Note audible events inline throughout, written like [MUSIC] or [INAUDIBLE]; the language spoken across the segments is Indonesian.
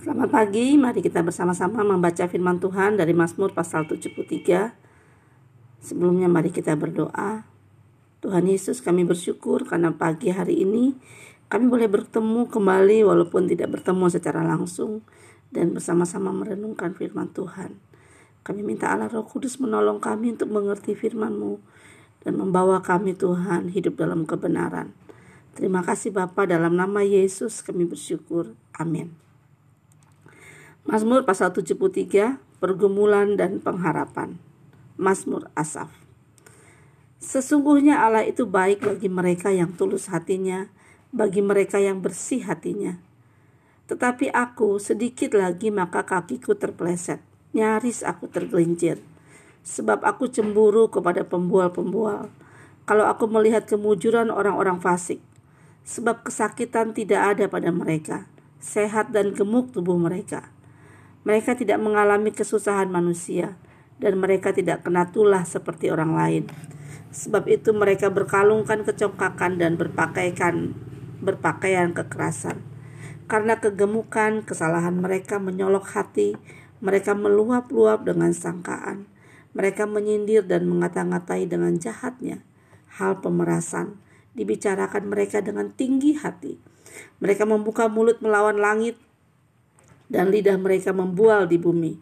Selamat pagi, mari kita bersama-sama membaca firman Tuhan dari Mazmur pasal 73. Sebelumnya mari kita berdoa. Tuhan Yesus kami bersyukur karena pagi hari ini kami boleh bertemu kembali walaupun tidak bertemu secara langsung dan bersama-sama merenungkan firman Tuhan. Kami minta Allah Roh Kudus menolong kami untuk mengerti firman-Mu dan membawa kami Tuhan hidup dalam kebenaran. Terima kasih Bapa dalam nama Yesus kami bersyukur. Amin. Mazmur pasal 73, pergumulan dan pengharapan. Mazmur Asaf. Sesungguhnya Allah itu baik bagi mereka yang tulus hatinya, bagi mereka yang bersih hatinya. Tetapi aku sedikit lagi maka kakiku terpeleset, nyaris aku tergelincir. Sebab aku cemburu kepada pembual-pembual. Kalau aku melihat kemujuran orang-orang fasik, sebab kesakitan tidak ada pada mereka, sehat dan gemuk tubuh mereka mereka tidak mengalami kesusahan manusia, dan mereka tidak kena tulah seperti orang lain. Sebab itu mereka berkalungkan kecongkakan dan berpakaikan berpakaian kekerasan. Karena kegemukan, kesalahan mereka menyolok hati, mereka meluap-luap dengan sangkaan. Mereka menyindir dan mengata-ngatai dengan jahatnya. Hal pemerasan dibicarakan mereka dengan tinggi hati. Mereka membuka mulut melawan langit dan lidah mereka membual di bumi.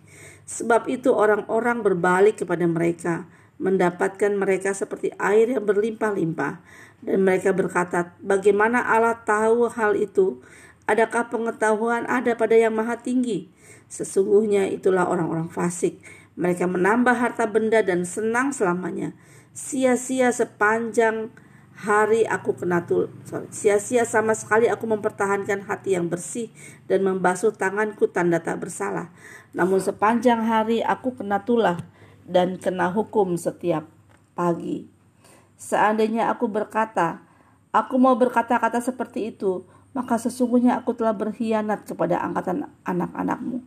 Sebab itu orang-orang berbalik kepada mereka, mendapatkan mereka seperti air yang berlimpah-limpah. Dan mereka berkata, bagaimana Allah tahu hal itu? Adakah pengetahuan ada pada yang maha tinggi? Sesungguhnya itulah orang-orang fasik. Mereka menambah harta benda dan senang selamanya. Sia-sia sepanjang hari aku kena tul sia-sia sama sekali aku mempertahankan hati yang bersih dan membasuh tanganku tanda tak bersalah. Namun sepanjang hari aku kena tulah dan kena hukum setiap pagi. Seandainya aku berkata aku mau berkata-kata seperti itu maka sesungguhnya aku telah berkhianat kepada angkatan anak-anakmu.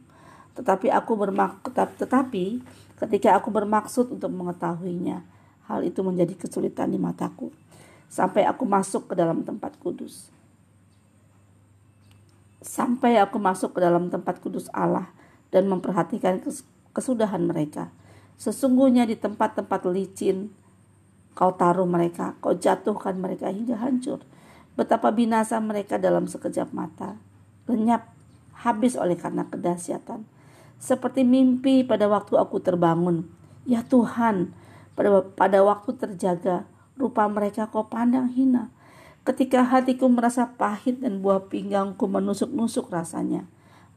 Tetapi aku bermak tetapi ketika aku bermaksud untuk mengetahuinya hal itu menjadi kesulitan di mataku sampai aku masuk ke dalam tempat kudus. Sampai aku masuk ke dalam tempat kudus Allah dan memperhatikan kesudahan mereka. Sesungguhnya di tempat-tempat licin kau taruh mereka, kau jatuhkan mereka hingga hancur. Betapa binasa mereka dalam sekejap mata, lenyap, habis oleh karena kedahsyatan. Seperti mimpi pada waktu aku terbangun. Ya Tuhan, pada, pada waktu terjaga, rupa mereka kau pandang hina. Ketika hatiku merasa pahit dan buah pinggangku menusuk-nusuk rasanya.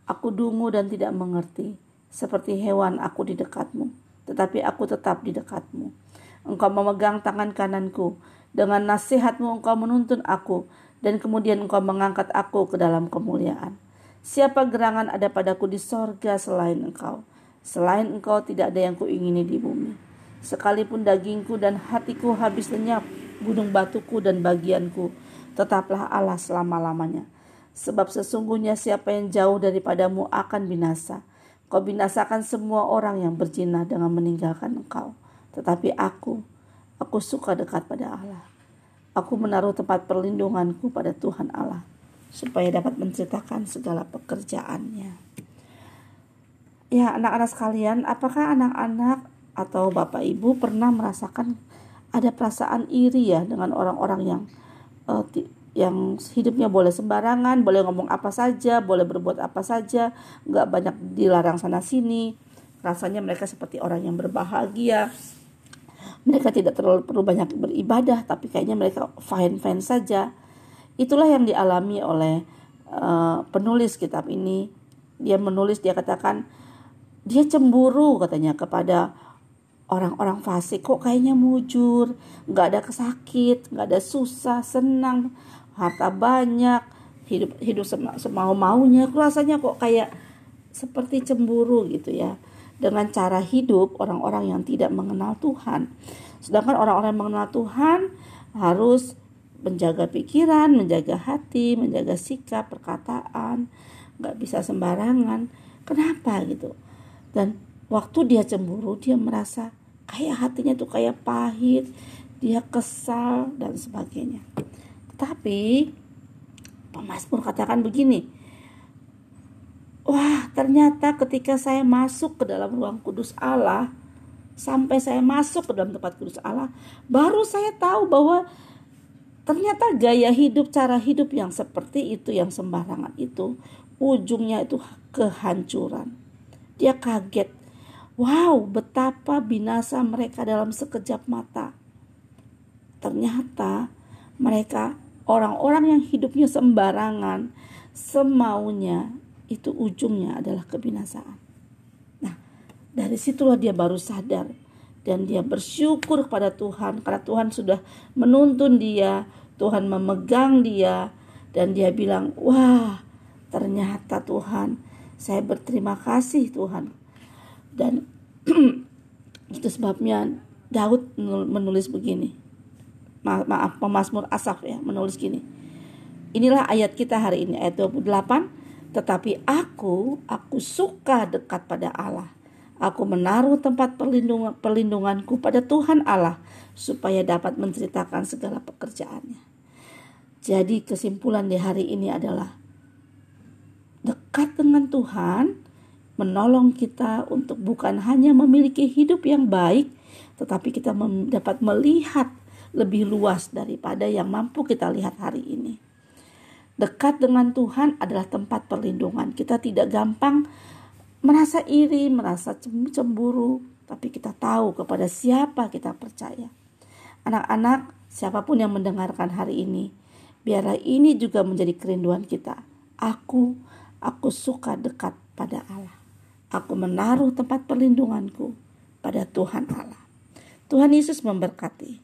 Aku dungu dan tidak mengerti. Seperti hewan aku di dekatmu. Tetapi aku tetap di dekatmu. Engkau memegang tangan kananku. Dengan nasihatmu engkau menuntun aku. Dan kemudian engkau mengangkat aku ke dalam kemuliaan. Siapa gerangan ada padaku di sorga selain engkau? Selain engkau tidak ada yang kuingini di bumi. Sekalipun dagingku dan hatiku habis lenyap, gunung batuku dan bagianku, tetaplah Allah selama-lamanya. Sebab sesungguhnya siapa yang jauh daripadamu akan binasa. Kau binasakan semua orang yang berzina dengan meninggalkan engkau. Tetapi aku, aku suka dekat pada Allah. Aku menaruh tempat perlindunganku pada Tuhan Allah, supaya dapat menceritakan segala pekerjaannya. Ya anak-anak sekalian, apakah anak-anak atau Bapak Ibu pernah merasakan ada perasaan iri ya dengan orang-orang yang uh, yang hidupnya boleh sembarangan, boleh ngomong apa saja, boleh berbuat apa saja, nggak banyak dilarang sana sini. Rasanya mereka seperti orang yang berbahagia. Mereka tidak terlalu perlu banyak beribadah, tapi kayaknya mereka fine-fine saja. Itulah yang dialami oleh uh, penulis kitab ini. Dia menulis, dia katakan dia cemburu katanya kepada orang-orang fasik kok kayaknya mujur, nggak ada kesakit, nggak ada susah, senang, harta banyak, hidup hidup semau maunya, rasanya kok kayak seperti cemburu gitu ya dengan cara hidup orang-orang yang tidak mengenal Tuhan. Sedangkan orang-orang yang mengenal Tuhan harus menjaga pikiran, menjaga hati, menjaga sikap, perkataan, nggak bisa sembarangan. Kenapa gitu? Dan waktu dia cemburu dia merasa kayak hatinya tuh kayak pahit dia kesal dan sebagainya tapi pemazmur katakan begini wah ternyata ketika saya masuk ke dalam ruang kudus Allah, sampai saya masuk ke dalam tempat kudus Allah, baru saya tahu bahwa ternyata gaya hidup, cara hidup yang seperti itu, yang sembarangan itu, ujungnya itu kehancuran. Dia kaget, wow betapa binasa mereka dalam sekejap mata. Ternyata mereka orang-orang yang hidupnya sembarangan, semaunya, itu ujungnya adalah kebinasaan. Nah, dari situlah dia baru sadar dan dia bersyukur kepada Tuhan karena Tuhan sudah menuntun dia, Tuhan memegang dia dan dia bilang, "Wah, ternyata Tuhan, saya berterima kasih Tuhan." Dan [CLEARS THROAT] itu sebabnya Daud menulis begini. Maaf, pemazmur Asaf ya, menulis gini. Inilah ayat kita hari ini ayat 28 tetapi aku, aku suka dekat pada Allah. Aku menaruh tempat perlindungan, perlindunganku pada Tuhan Allah supaya dapat menceritakan segala pekerjaannya. Jadi kesimpulan di hari ini adalah dekat dengan Tuhan menolong kita untuk bukan hanya memiliki hidup yang baik, tetapi kita dapat melihat lebih luas daripada yang mampu kita lihat hari ini. Dekat dengan Tuhan adalah tempat perlindungan. Kita tidak gampang merasa iri, merasa cemburu, tapi kita tahu kepada siapa kita percaya. Anak-anak, siapa pun yang mendengarkan hari ini, biarlah ini juga menjadi kerinduan kita. Aku, aku suka dekat pada Allah. Aku menaruh tempat perlindunganku pada Tuhan Allah. Tuhan Yesus memberkati.